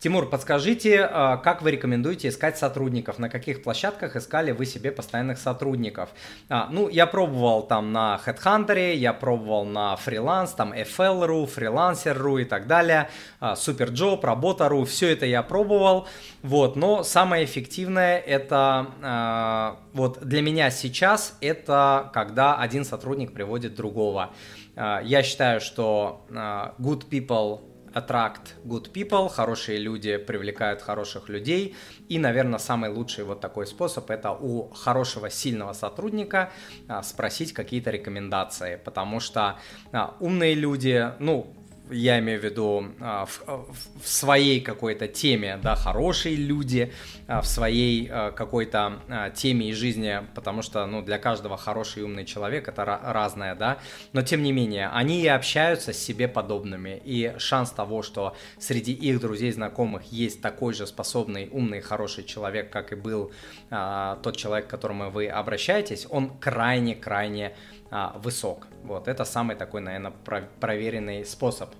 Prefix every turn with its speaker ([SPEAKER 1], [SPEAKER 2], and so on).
[SPEAKER 1] Тимур, подскажите, а, как вы рекомендуете искать сотрудников? На каких площадках искали вы себе постоянных сотрудников? А, ну, я пробовал там на Headhunter, я пробовал на фриланс, там FL.ru, Freelancer.ru и так далее, Superjob, Работа.ru, все это я пробовал, вот, но самое эффективное это, а, вот для меня сейчас, это когда один сотрудник приводит другого. Я считаю, что good people attract good people, хорошие люди привлекают хороших людей. И, наверное, самый лучший вот такой способ это у хорошего, сильного сотрудника а, спросить какие-то рекомендации, потому что а, умные люди, ну, я имею в виду а, в, в своей какой-то теме, да, хорошие люди а, в своей а, какой-то теме и жизни, потому что, ну, для каждого хороший и умный человек это разное, да, но тем не менее, они и общаются с себе подобными, и шанс того, что среди их друзей, знакомых есть такой же способный, умный, хороший человек, как и был тот человек, к которому вы обращаетесь, он крайне-крайне высок. Вот, это самый такой, наверное, проверенный способ